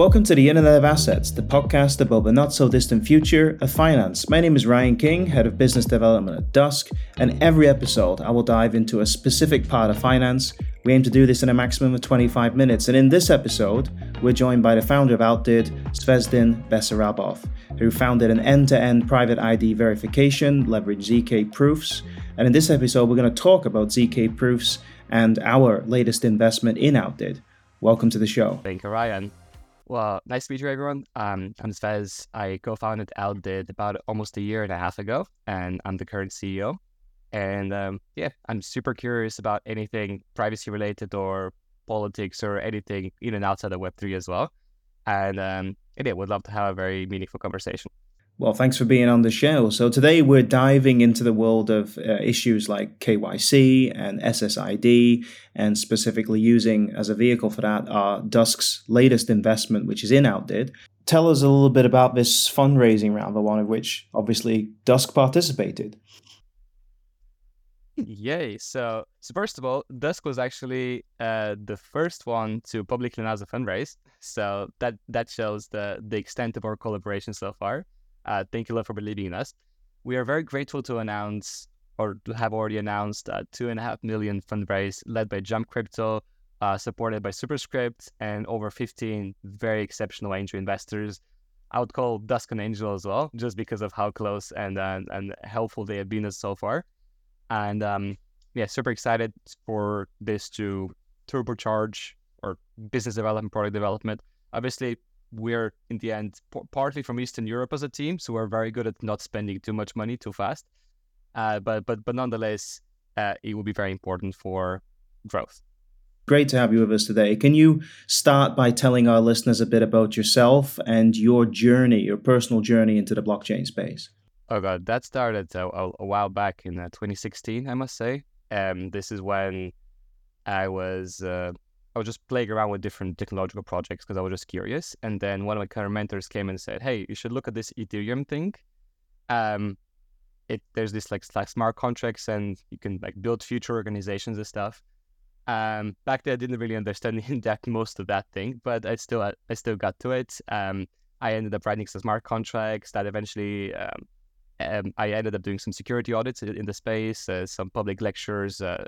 Welcome to the Internet of Assets, the podcast about the not so distant future of finance. My name is Ryan King, Head of Business Development at Dusk, and every episode I will dive into a specific part of finance. We aim to do this in a maximum of 25 minutes, and in this episode, we're joined by the founder of Outdid, Zvezdin Besarabov, who founded an end to end private ID verification, leverage ZK proofs. And in this episode, we're going to talk about ZK proofs and our latest investment in Outdid. Welcome to the show. Thank you, Ryan. Well, nice to meet you, everyone. Um, I'm Zvez. I co-founded Outdid about almost a year and a half ago, and I'm the current CEO. And um, yeah, I'm super curious about anything privacy related or politics or anything in and outside of Web3 as well. And um, yeah, would love to have a very meaningful conversation. Well, thanks for being on the show. So, today we're diving into the world of uh, issues like KYC and SSID, and specifically using as a vehicle for that our Dusk's latest investment, which is in Outdid. Tell us a little bit about this fundraising round, the one of which obviously Dusk participated. Yay! So, so first of all, Dusk was actually uh, the first one to publicly announce a fundraise. So that that shows the the extent of our collaboration so far. Uh, thank you, love, for believing in us. We are very grateful to announce or to have already announced a two and a half million fundraise led by Jump Crypto, uh, supported by Superscrypt, and over 15 very exceptional angel investors. I would call Dusk an angel as well, just because of how close and uh, and helpful they have been us so far. And um, yeah, super excited for this to turbocharge or business development, product development. Obviously, we're in the end p- partly from Eastern Europe as a team, so we're very good at not spending too much money too fast. Uh, but but but nonetheless, uh, it will be very important for growth. Great to have you with us today. Can you start by telling our listeners a bit about yourself and your journey, your personal journey into the blockchain space? Oh god, that started a, a, a while back in uh, 2016, I must say. Um, this is when I was uh, I was just playing around with different technological projects because I was just curious. And then one of my current mentors came and said, "Hey, you should look at this Ethereum thing. Um, it there's this like, like smart contracts and you can like build future organizations and stuff." Um, back then I didn't really understand in depth most of that thing, but I still I still got to it. Um, I ended up writing some smart contracts that eventually um, um, I ended up doing some security audits in the space, uh, some public lectures. Uh,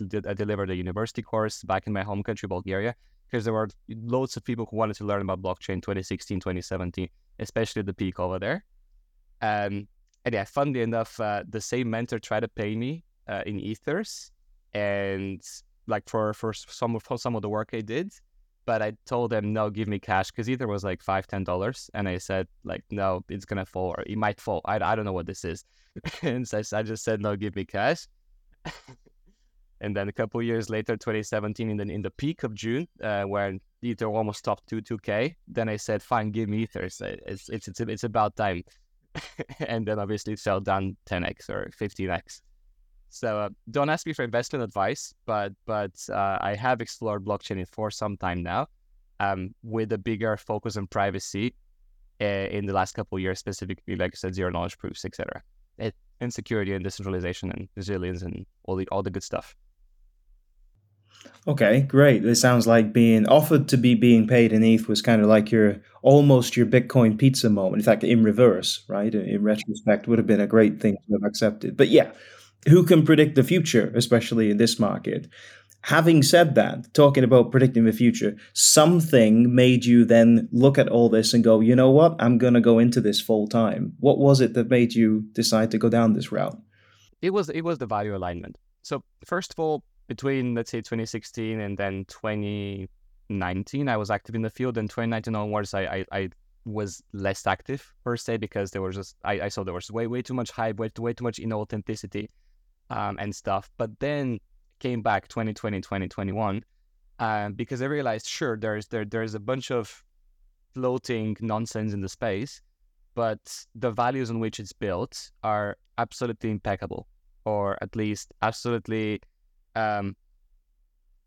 I delivered a university course back in my home country, Bulgaria, because there were loads of people who wanted to learn about blockchain 2016, 2017, especially the peak over there. Um, and yeah, funnily enough, uh, the same mentor tried to pay me uh, in ethers, and like for for some of for some of the work I did, but I told them no, give me cash because Ether was like five, ten dollars, and I said like no, it's gonna fall or it might fall. I, I don't know what this is, and so I just said no, give me cash. and then a couple years later, 2017, in the in the peak of June, uh, when Ether almost topped two two k, then I said fine, give me Ether. It's it's it's it's, it's about time. and then obviously it fell down 10x or 15x. So uh, don't ask me for investment advice, but but uh, I have explored blockchain for some time now, um, with a bigger focus on privacy uh, in the last couple years, specifically like I said, zero knowledge proofs, etc. And security and decentralization and resilience and all the all the good stuff. Okay, great. This sounds like being offered to be being paid in ETH was kind of like your almost your Bitcoin pizza moment. In fact, in reverse, right? In retrospect, would have been a great thing to have accepted. But yeah, who can predict the future, especially in this market? Having said that, talking about predicting the future, something made you then look at all this and go, you know what, I'm going to go into this full time. What was it that made you decide to go down this route? It was it was the value alignment. So first of all, between let's say 2016 and then 2019, I was active in the field. And 2019 onwards, I, I, I was less active per se because there was just I, I saw there was way way too much hype, way, way too much inauthenticity um, and stuff. But then came back 2020, 2021, uh, because I realized, sure, there's there there's a bunch of floating nonsense in the space, but the values on which it's built are absolutely impeccable, or at least absolutely um,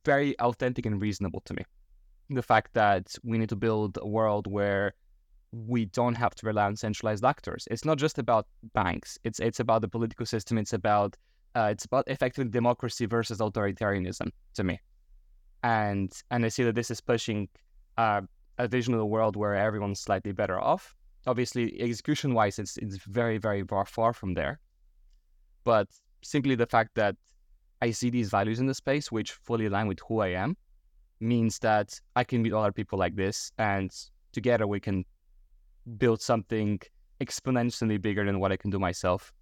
very authentic and reasonable to me. The fact that we need to build a world where we don't have to rely on centralized actors. It's not just about banks. It's it's about the political system. It's about uh, it's about effective democracy versus authoritarianism to me, and and I see that this is pushing uh, a vision of the world where everyone's slightly better off. Obviously, execution wise, it's it's very very far far from there. But simply the fact that I see these values in the space, which fully align with who I am, means that I can meet other people like this, and together we can build something exponentially bigger than what I can do myself.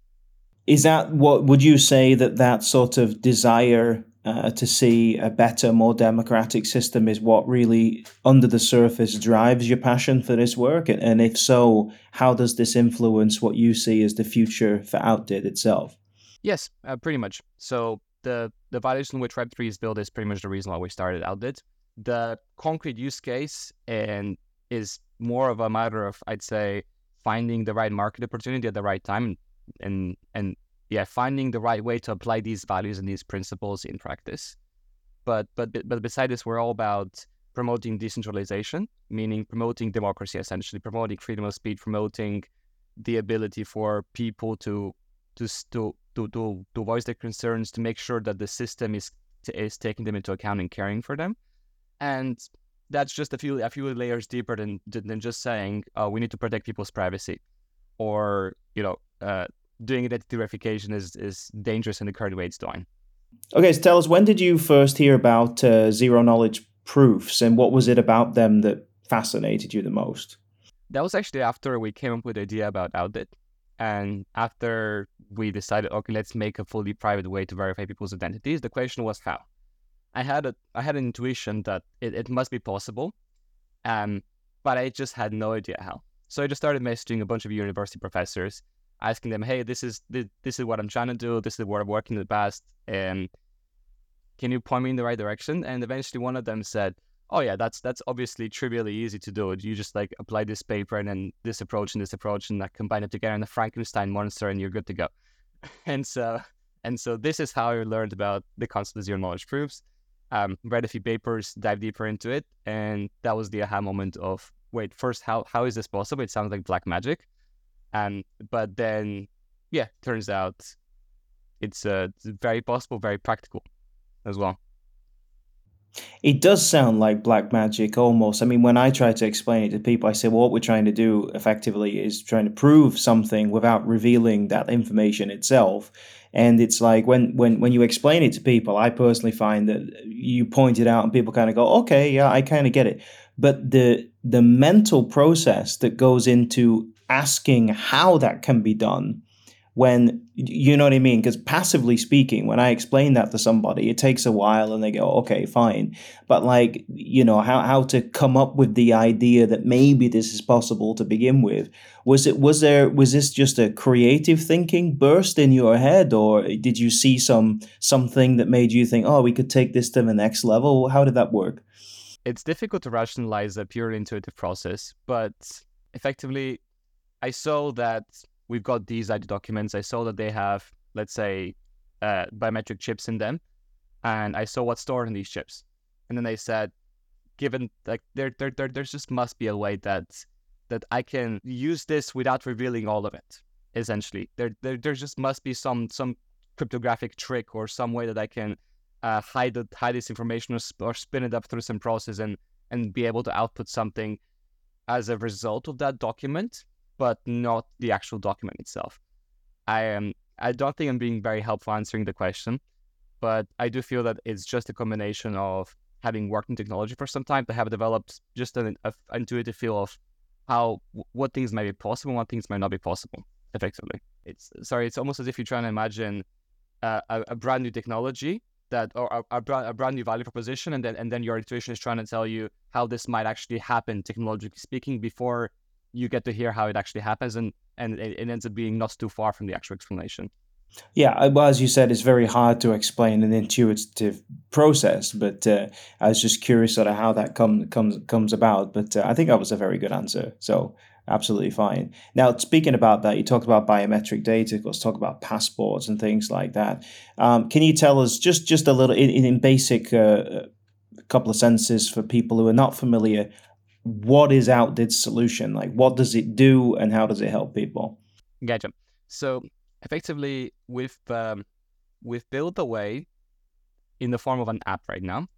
Is that what would you say that that sort of desire uh, to see a better, more democratic system is what really, under the surface, drives your passion for this work? And if so, how does this influence what you see as the future for Outdid itself? Yes, uh, pretty much. So the the in which Web3 is built is pretty much the reason why we started Outdid. The concrete use case and is more of a matter of, I'd say, finding the right market opportunity at the right time and and and yeah, finding the right way to apply these values and these principles in practice. But but but beside this, we're all about promoting decentralization, meaning promoting democracy, essentially promoting freedom of speech, promoting the ability for people to to to to to, to voice their concerns, to make sure that the system is is taking them into account and caring for them, and that's just a few a few layers deeper than than just saying oh, we need to protect people's privacy, or you know uh, doing identity verification is is dangerous in the current way it's doing. Okay, so tell us when did you first hear about uh, zero knowledge proofs, and what was it about them that fascinated you the most? That was actually after we came up with the idea about Outdid. and after we decided, okay, let's make a fully private way to verify people's identities. The question was how. I had a I had an intuition that it, it must be possible, um, but I just had no idea how. So I just started messaging a bunch of university professors asking them, "Hey, this is this, this is what I'm trying to do. This is what I've worked in the past, and can you point me in the right direction?" And eventually, one of them said, "Oh yeah, that's that's obviously trivially easy to do. You just like apply this paper and then this approach and this approach and like combine it together in a Frankenstein monster, and you're good to go." and so and so this is how I learned about the concept of zero knowledge proofs. Um, read a few papers, dive deeper into it, and that was the aha moment of wait, first, how how is this possible? It sounds like black magic. Um, but then, yeah, turns out it's, uh, it's very possible, very practical as well. It does sound like black magic almost. I mean, when I try to explain it to people, I say, well, what we're trying to do effectively is trying to prove something without revealing that information itself. And it's like when, when, when you explain it to people, I personally find that you point it out and people kind of go, okay, yeah, I kind of get it. But the the mental process that goes into asking how that can be done when you know what I mean? Because passively speaking, when I explain that to somebody, it takes a while and they go, okay, fine. But like, you know, how, how to come up with the idea that maybe this is possible to begin with. Was it was there was this just a creative thinking burst in your head, or did you see some something that made you think, oh, we could take this to the next level? How did that work? It's difficult to rationalize a pure intuitive process, but effectively I saw that we've got these ID documents. I saw that they have, let's say, uh, biometric chips in them, and I saw what's stored in these chips. And then they said, given like there, there, there, there just must be a way that that I can use this without revealing all of it. Essentially, there, there, there just must be some some cryptographic trick or some way that I can uh, hide hide this information or, or spin it up through some process and and be able to output something as a result of that document but not the actual document itself. I am. I don't think I'm being very helpful answering the question, but I do feel that it's just a combination of having worked in technology for some time to have developed just an a, intuitive feel of how what things might be possible, what things might not be possible. Effectively, it's sorry. It's almost as if you're trying to imagine uh, a, a, brand new technology that or a, a, brand, a brand new value proposition, and then and then your intuition is trying to tell you how this might actually happen, technologically speaking, before you get to hear how it actually happens, and and it, it ends up being not too far from the actual explanation. Yeah, well, as you said, it's very hard to explain an intuitive process, but uh, I was just curious sort of how that comes comes comes about. But uh, I think that was a very good answer. So absolutely fine. Now, speaking about that, you talked about biometric data. Let's talk about passports and things like that. Um, can you tell us just just a little in, in basic uh, couple of sentences for people who are not familiar what is Outdid's solution? Like, what does it do, and how does it help people? Gotcha. So effectively, we've um, we've built a way in the form of an app right now,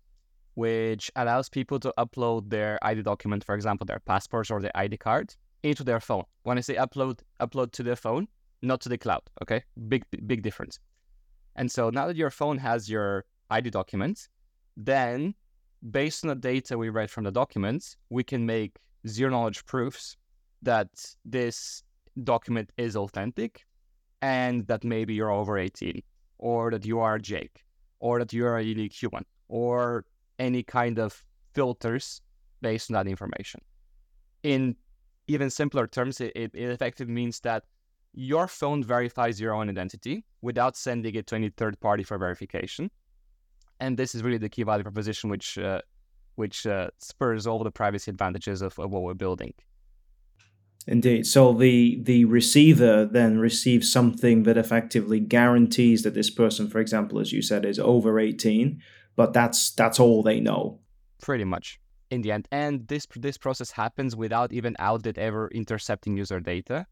which allows people to upload their ID document, for example, their passports or their ID card, into their phone. When I say upload, upload to their phone, not to the cloud. Okay, big big difference. And so now that your phone has your ID document, then based on the data we read from the documents, we can make zero knowledge proofs that this document is authentic and that maybe you're over 18 or that you are Jake or that you're a unique human or any kind of filters based on that information. In even simpler terms, it, it effectively means that your phone verifies your own identity without sending it to any third party for verification. And this is really the key value proposition, which uh, which uh, spurs all the privacy advantages of, of what we're building. Indeed. So the the receiver then receives something that effectively guarantees that this person, for example, as you said, is over 18, but that's that's all they know. Pretty much in the end. And this this process happens without even Outdid ever intercepting user data.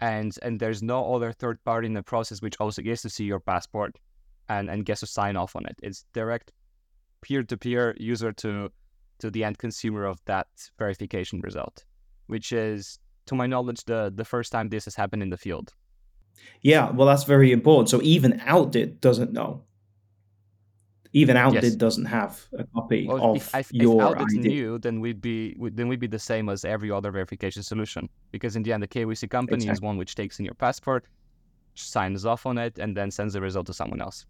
And and there's no other third party in the process which also gets to see your passport and, and gets to sign off on it. It's direct peer to peer user to to the end consumer of that verification result, which is to my knowledge, the the first time this has happened in the field. Yeah, well, that's very important. So even Outdid doesn't know. Even Outdid yes. doesn't have a copy well, of if, if, your if Outdid ID. knew, then we'd be then we'd be the same as every other verification solution. Because in the end, the KYC company exactly. is one which takes in your passport, signs off on it, and then sends the result to someone else.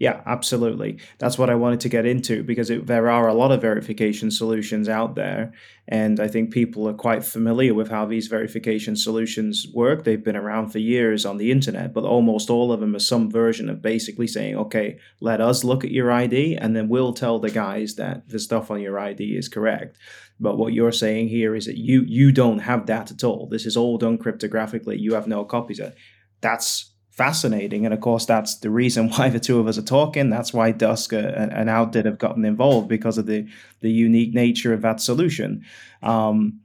Yeah, absolutely. That's what I wanted to get into because it, there are a lot of verification solutions out there. And I think people are quite familiar with how these verification solutions work. They've been around for years on the internet, but almost all of them are some version of basically saying, okay, let us look at your ID and then we'll tell the guys that the stuff on your ID is correct. But what you're saying here is that you you don't have that at all. This is all done cryptographically. You have no copies of it. That's fascinating. And of course, that's the reason why the two of us are talking. That's why Dusk and, and Outdid have gotten involved because of the the unique nature of that solution. Um,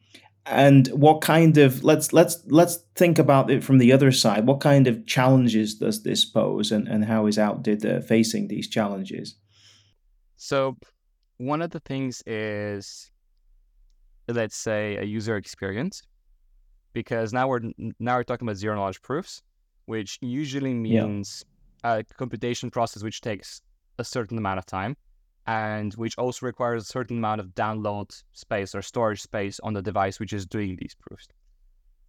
and what kind of let's let's let's think about it from the other side. What kind of challenges does this pose, and and how is Outdid uh, facing these challenges? So, one of the things is, let's say, a user experience, because now we're now we're talking about zero knowledge proofs which usually means yeah. a computation process which takes a certain amount of time and which also requires a certain amount of download space or storage space on the device which is doing these proofs.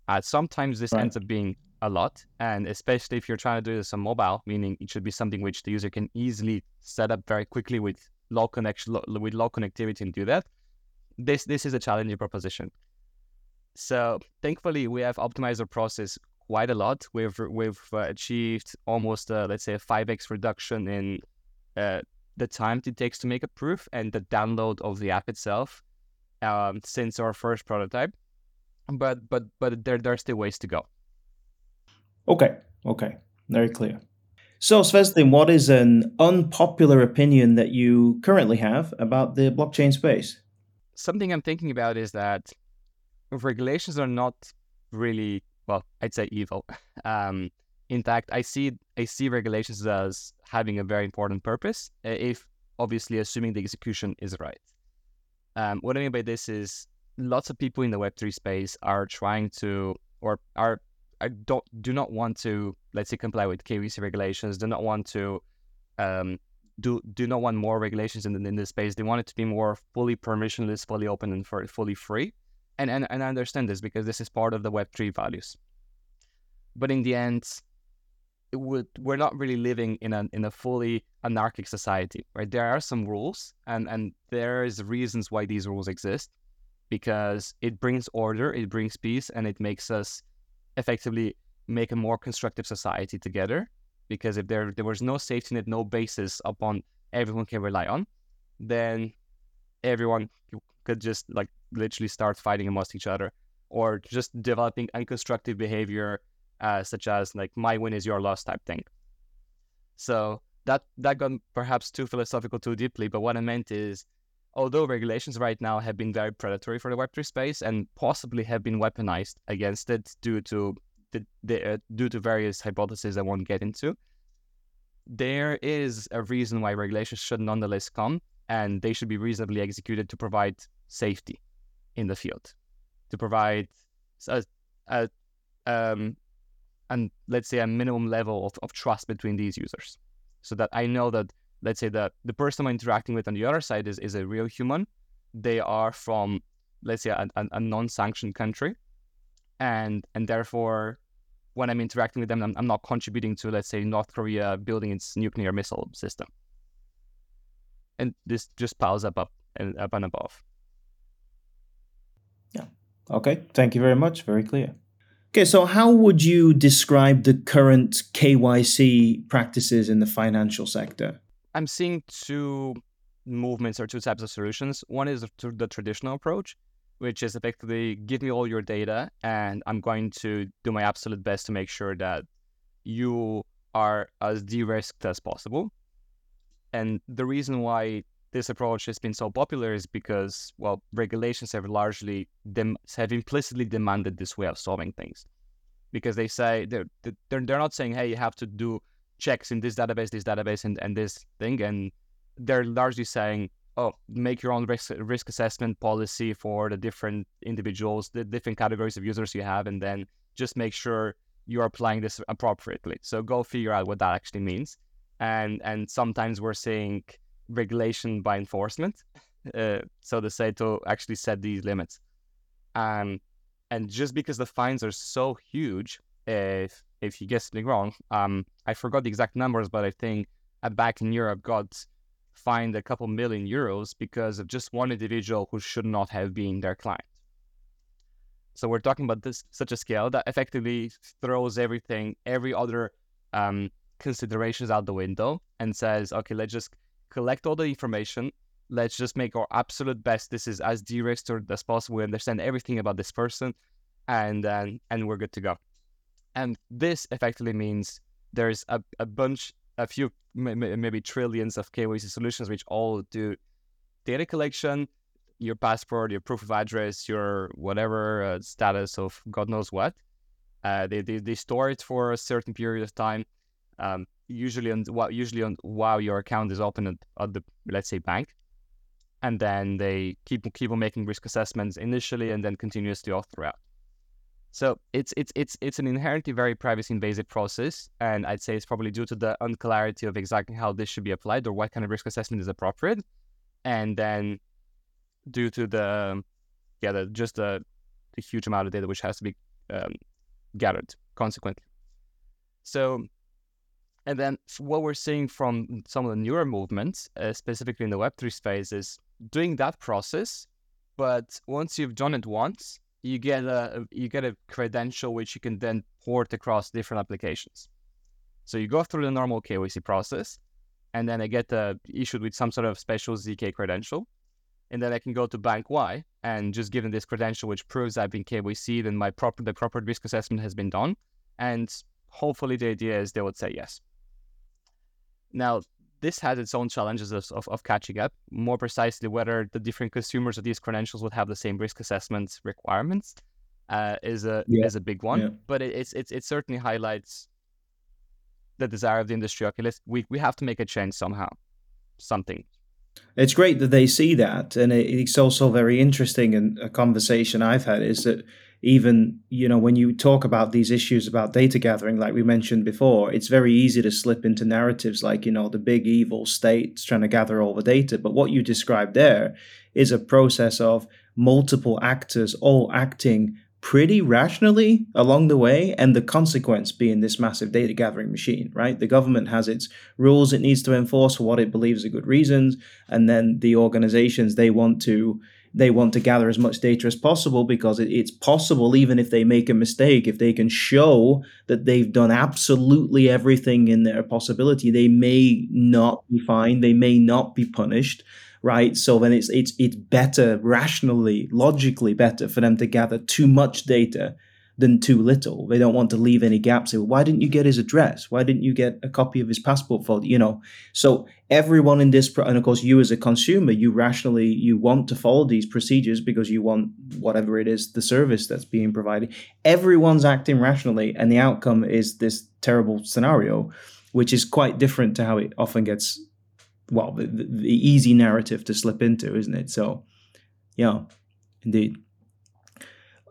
Uh, sometimes this right. ends up being a lot, and especially if you're trying to do this on mobile, meaning it should be something which the user can easily set up very quickly with low connection, low, with low connectivity, and do that. This this is a challenging proposition. So thankfully, we have optimized our process quite a lot. We've we've uh, achieved almost uh, let's say a five x reduction in uh, the time it takes to make a proof and the download of the app itself um, since our first prototype. But but but there there are still ways to go. Okay, okay, very clear. So, Svetlin, what is an unpopular opinion that you currently have about the blockchain space? Something I'm thinking about is that regulations are not really well, I'd say evil. Um, in fact, I see I see regulations as having a very important purpose, if obviously assuming the execution is right. Um, what I mean by this is lots of people in the Web three space are trying to or are I don't do not want to let's say comply with KYC regulations. Do not want to um, do do not want more regulations in the, in this space. They want it to be more fully permissionless, fully open, and for, fully free and, and, and I understand this because this is part of the Web3 values. But in the end, would, we're not really living in a, in a fully anarchic society, right? There are some rules and, and there is reasons why these rules exist because it brings order, it brings peace, and it makes us effectively make a more constructive society together. Because if there there was no safety net, no basis upon everyone can rely on, then everyone could just like literally start fighting amongst each other or just developing unconstructive behavior uh, such as like my win is your loss type thing. So that that got perhaps too philosophical too deeply but what i meant is although regulations right now have been very predatory for the web3 space and possibly have been weaponized against it due to the, the uh, due to various hypotheses i won't get into there is a reason why regulations should nonetheless come and they should be reasonably executed to provide safety in the field, to provide a, a um, and let's say a minimum level of, of trust between these users, so that I know that let's say that the person I'm interacting with on the other side is, is a real human. They are from let's say a, a, a non-sanctioned country, and and therefore when I'm interacting with them, I'm, I'm not contributing to let's say North Korea building its nuclear missile system and this just piles up up and up and above. Yeah. Okay. Thank you very much. Very clear. Okay, so how would you describe the current KYC practices in the financial sector? I'm seeing two movements or two types of solutions. One is the traditional approach, which is effectively give me all your data and I'm going to do my absolute best to make sure that you are as de risked as possible. And the reason why this approach has been so popular is because, well, regulations have largely dem- have implicitly demanded this way of solving things, because they say they're they're they're not saying, hey, you have to do checks in this database, this database, and and this thing, and they're largely saying, oh, make your own risk risk assessment policy for the different individuals, the different categories of users you have, and then just make sure you're applying this appropriately. So go figure out what that actually means and and sometimes we're seeing regulation by enforcement, uh, so to say, to actually set these limits. Um, and just because the fines are so huge, if if you guess me wrong, um, I forgot the exact numbers, but I think a bank in Europe got fined a couple million euros because of just one individual who should not have been their client. So we're talking about this such a scale that effectively throws everything, every other um, considerations out the window and says, okay, let's just collect all the information. Let's just make our absolute best. This is as de-risked as possible. We understand everything about this person, and then and we're good to go. And this effectively means there's a, a bunch, a few, maybe trillions of KYC solutions which all do data collection, your passport, your proof of address, your whatever uh, status of God knows what. Uh, they, they, they store it for a certain period of time um, usually on usually on while your account is open at, at the let's say bank, and then they keep keep on making risk assessments initially and then continuously all throughout. So it's it's it's it's an inherently very privacy invasive process, and I'd say it's probably due to the unclarity of exactly how this should be applied or what kind of risk assessment is appropriate, and then due to the yeah the, just the, the huge amount of data which has to be um, gathered consequently. So and then what we're seeing from some of the newer movements, uh, specifically in the Web3 space, is doing that process. But once you've done it once, you get a you get a credential which you can then port across different applications. So you go through the normal KYC process, and then I get uh, issued with some sort of special ZK credential, and then I can go to Bank Y and just given this credential which proves I've been KYC, then my proper the proper risk assessment has been done, and hopefully the idea is they would say yes. Now, this has its own challenges of, of, of, catching up, more precisely whether the different consumers of these credentials would have the same risk assessment requirements uh, is a yeah. is a big one. Yeah. But it, it's, it's it certainly highlights the desire of the industry. Okay, let's we, we have to make a change somehow, something. It's great that they see that, and it's also very interesting. And a conversation I've had is that even you know when you talk about these issues about data gathering like we mentioned before it's very easy to slip into narratives like you know the big evil states trying to gather all the data. But what you described there is a process of multiple actors all acting pretty rationally along the way and the consequence being this massive data gathering machine right? The government has its rules it needs to enforce for what it believes are good reasons and then the organizations they want to they want to gather as much data as possible because it's possible, even if they make a mistake, if they can show that they've done absolutely everything in their possibility, they may not be fined, they may not be punished, right? So then it's it's it's better, rationally, logically better for them to gather too much data than too little. They don't want to leave any gaps. Why didn't you get his address? Why didn't you get a copy of his passport photo? You know, so everyone in this, and of course, you as a consumer, you rationally you want to follow these procedures because you want whatever it is, the service that's being provided. Everyone's acting rationally, and the outcome is this terrible scenario, which is quite different to how it often gets well the, the easy narrative to slip into, isn't it? So, yeah, indeed.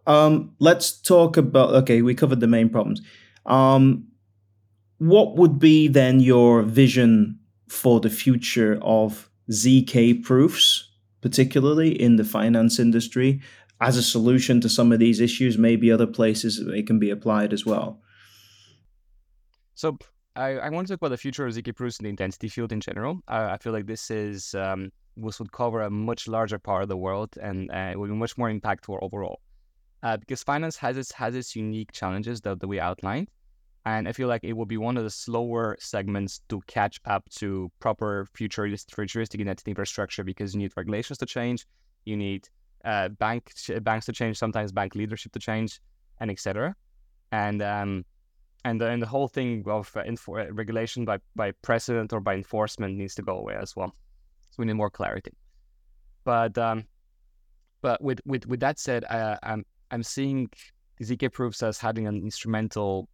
Um, let's talk about. Okay, we covered the main problems. Um, what would be then your vision for the future of ZK proofs, particularly in the finance industry, as a solution to some of these issues? Maybe other places it can be applied as well. So I, I want to talk about the future of ZK proofs in the identity field in general. I, I feel like this is um, this would cover a much larger part of the world and uh, it would be much more impactful overall. Uh, because finance has its has its unique challenges that, that we outlined, and I feel like it will be one of the slower segments to catch up to proper futuristic, futuristic identity infrastructure because you need regulations to change, you need uh, bank banks to change, sometimes bank leadership to change, and etc. And um, and the, and the whole thing of uh, infor- uh, regulation by by precedent or by enforcement needs to go away as well. So we need more clarity. But um, but with with with that said, I, I'm I'm seeing ZK proofs as having an instrumental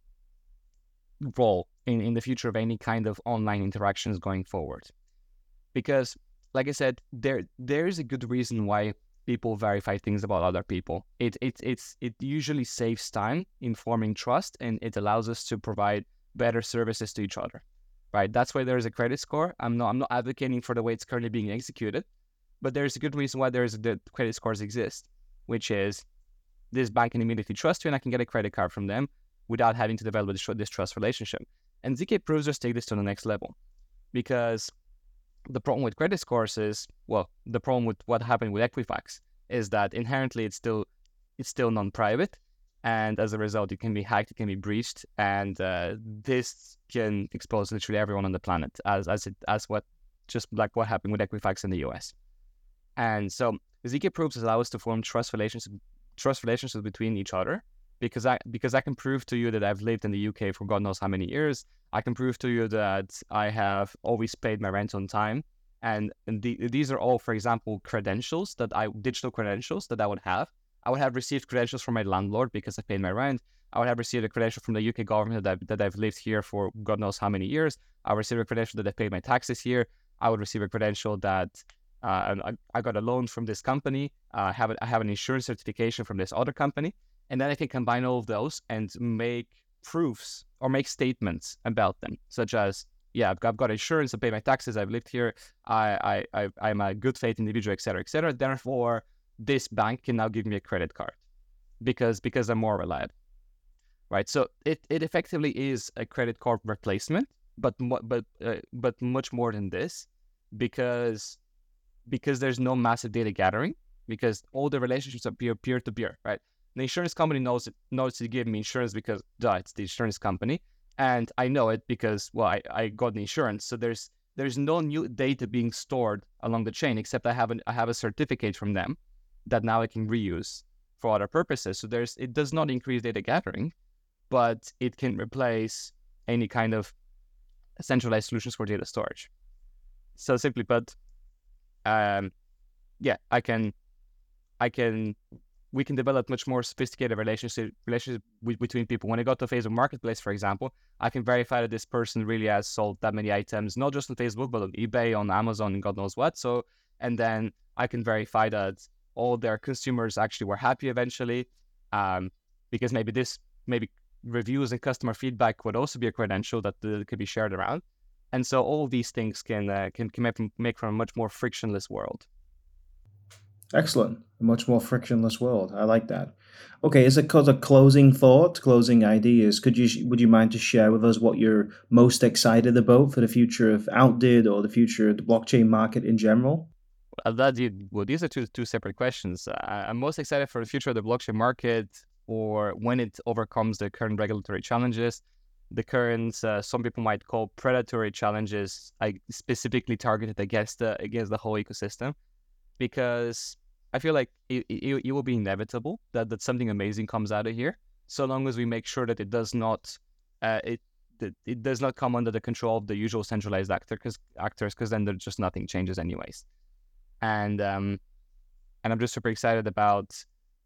role in, in the future of any kind of online interactions going forward. Because, like I said, there there is a good reason why people verify things about other people. It it it's it usually saves time in forming trust and it allows us to provide better services to each other. Right? That's why there is a credit score. I'm not I'm not advocating for the way it's currently being executed, but there's a good reason why there's the credit scores exist, which is this bank can immediately trust you and I can get a credit card from them without having to develop this trust relationship. And ZK proofs just take this to the next level because the problem with credit scores is well, the problem with what happened with Equifax is that inherently it's still it's still non-private, and as a result, it can be hacked, it can be breached, and uh, this can expose literally everyone on the planet, as as it as what just like what happened with Equifax in the U.S. And so ZK proofs allow us to form trust relationships trust relationships between each other because I because I can prove to you that I've lived in the UK for God knows how many years. I can prove to you that I have always paid my rent on time, and, and the, these are all, for example, credentials that I digital credentials that I would have. I would have received credentials from my landlord because I paid my rent. I would have received a credential from the UK government that that I've lived here for God knows how many years. I would receive a credential that I paid my taxes here. I would receive a credential that uh, I, I, got a loan from this company. Uh, I have a, I have an insurance certification from this other company, and then I can combine all of those and make proofs or make statements about them, such as, yeah, I've got, I've got insurance, I pay my taxes, I've lived here, I, I, I, am a good faith individual, etc., etc. Therefore, this bank can now give me a credit card because because I'm more reliable, right? So it, it effectively is a credit card replacement, but but uh, but much more than this, because because there's no massive data gathering, because all the relationships are peer peer to peer, right? The insurance company knows it, knows to give me insurance because duh, it's the insurance company, and I know it because well, I, I got the insurance. So there's there's no new data being stored along the chain except I have an, I have a certificate from them that now I can reuse for other purposes. So there's it does not increase data gathering, but it can replace any kind of centralized solutions for data storage. So simply put, um, yeah, I can I can we can develop much more sophisticated relationship relationship between people. When I go to Facebook Marketplace, for example, I can verify that this person really has sold that many items, not just on Facebook, but on eBay, on Amazon, and God knows what. So, and then I can verify that all their consumers actually were happy eventually, um, because maybe this maybe reviews and customer feedback would also be a credential that could be shared around. And so all these things can uh, can, can make, make for a much more frictionless world. Excellent. A much more frictionless world. I like that. Okay, as a, as a closing thought, closing ideas, could you would you mind to share with us what you're most excited about for the future of Outdid or the future of the blockchain market in general? Well, that, did well these are two two separate questions. I'm most excited for the future of the blockchain market or when it overcomes the current regulatory challenges, the current uh, some people might call predatory challenges, like specifically targeted against the against the whole ecosystem because I feel like it, it, it will be inevitable that, that something amazing comes out of here, so long as we make sure that it does not uh, it that it does not come under the control of the usual centralized actor, cause, actors, because then there's just nothing changes anyways. And um, and I'm just super excited about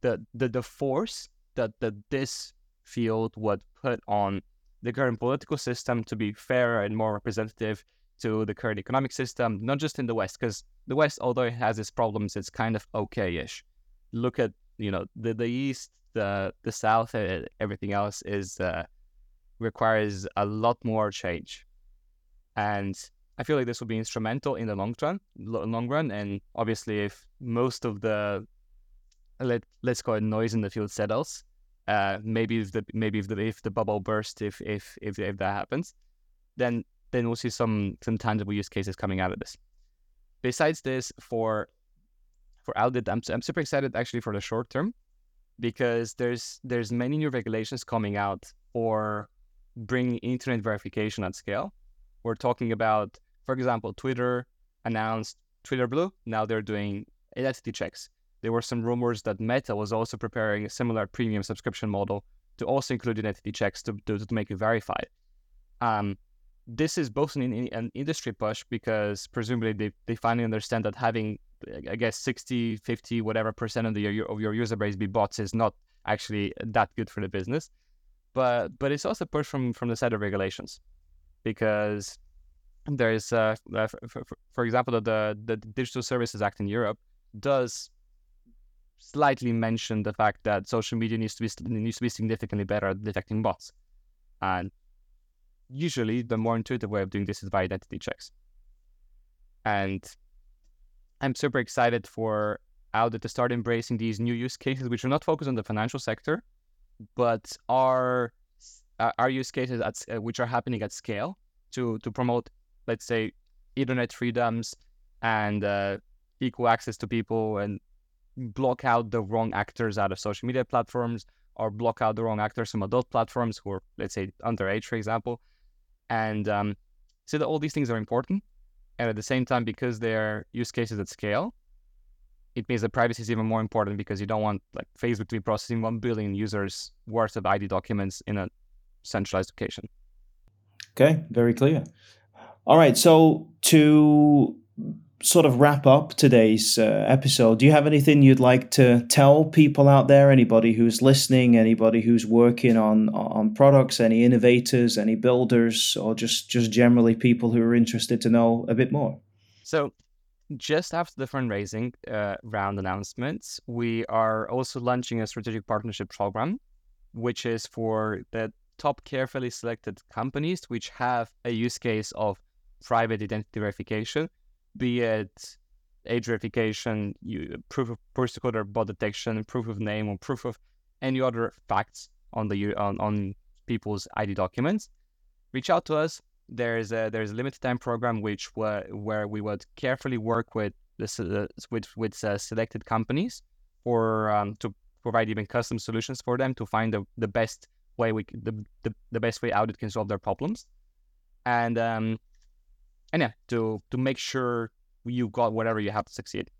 the the the force that that this field would put on the current political system to be fairer and more representative, to the current economic system, not just in the West, because the West, although it has its problems, it's kind of okay-ish. Look at you know the the East, the the South, everything else is uh, requires a lot more change, and I feel like this will be instrumental in the long run. Long run, and obviously, if most of the let let's call it noise in the field settles, uh, maybe if the maybe if the if the bubble bursts, if if if if that happens, then then we'll see some some tangible use cases coming out of this. Besides this, for for Outdid, I'm I'm super excited actually for the short term because there's there's many new regulations coming out for bringing internet verification at scale. We're talking about, for example, Twitter announced Twitter Blue. Now they're doing identity checks. There were some rumors that Meta was also preparing a similar premium subscription model to also include identity checks to, to, to make it verified. Um, this is both an, an industry push because presumably they, they finally understand that having I guess 60, 50, whatever percent of, the, of your user base be bots is not actually that good for the business. But but it's also pushed from from the side of regulations because there's uh, uh for, for, example the the Digital Services Act in Europe does slightly mentioned the fact that social media needs to be needs to be significantly better at detecting bots, and usually the more intuitive way of doing this is by identity checks. And I'm super excited for Outdid to start embracing these new use cases, which are not focused on the financial sector, but are are use cases at, uh, which are happening at scale to to promote, let's say, internet freedoms and uh, equal access to people and block out the wrong actors out of social media platforms or block out the wrong actors from adult platforms who are, let's say, underage, for example and um, so that all these things are important. And at the same time, because they're use cases at scale, it means that privacy is even more important because you don't want like Facebook to be processing 1 billion users worth of ID documents in a centralized location. Okay, very clear. All right, so to sort of wrap up today's uh, episode, do you have anything you'd like to tell people out there? Anybody who's listening, anybody who's working on on products, any innovators, any builders, or just just generally people who are interested to know a bit more? So. Just after the fundraising uh, round announcements, we are also launching a strategic partnership program, which is for the top carefully selected companies which have a use case of private identity verification be it age verification, you, proof of person or bot detection, proof of name, or proof of any other facts on the on, on people's ID documents, reach out to us. There's a there's a limited time program which were, where we would carefully work with this with with uh, selected companies for um, to provide even custom solutions for them to find the, the best way we the, the, the best way Outdid can solve their problems. And um, and yeah, to to make sure you got whatever you have to succeed.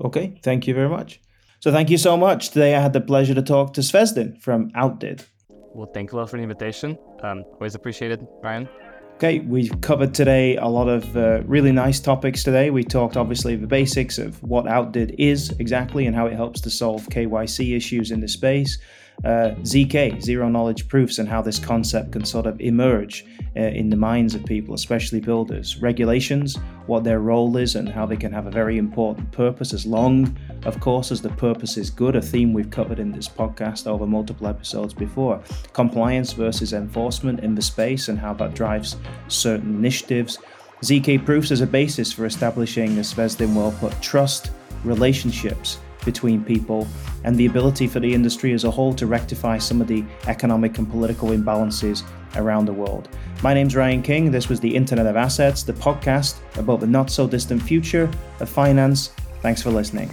Okay, thank you very much. So thank you so much. Today I had the pleasure to talk to Zvezdin from Outdid. Well, thank you a lot for the invitation. Um, always appreciated, Ryan. Okay, we've covered today a lot of uh, really nice topics today. We talked obviously the basics of what Outdid is exactly and how it helps to solve KYC issues in the space uh, ZK, zero knowledge proofs, and how this concept can sort of emerge uh, in the minds of people, especially builders. Regulations, what their role is, and how they can have a very important purpose, as long, of course, as the purpose is good, a theme we've covered in this podcast over multiple episodes before. Compliance versus enforcement in the space, and how that drives certain initiatives. ZK proofs as a basis for establishing, as Zvezdin well put, trust, relationships between people and the ability for the industry as a whole to rectify some of the economic and political imbalances around the world. My name's Ryan King. This was the Internet of Assets, the podcast about the not so distant future of finance. Thanks for listening.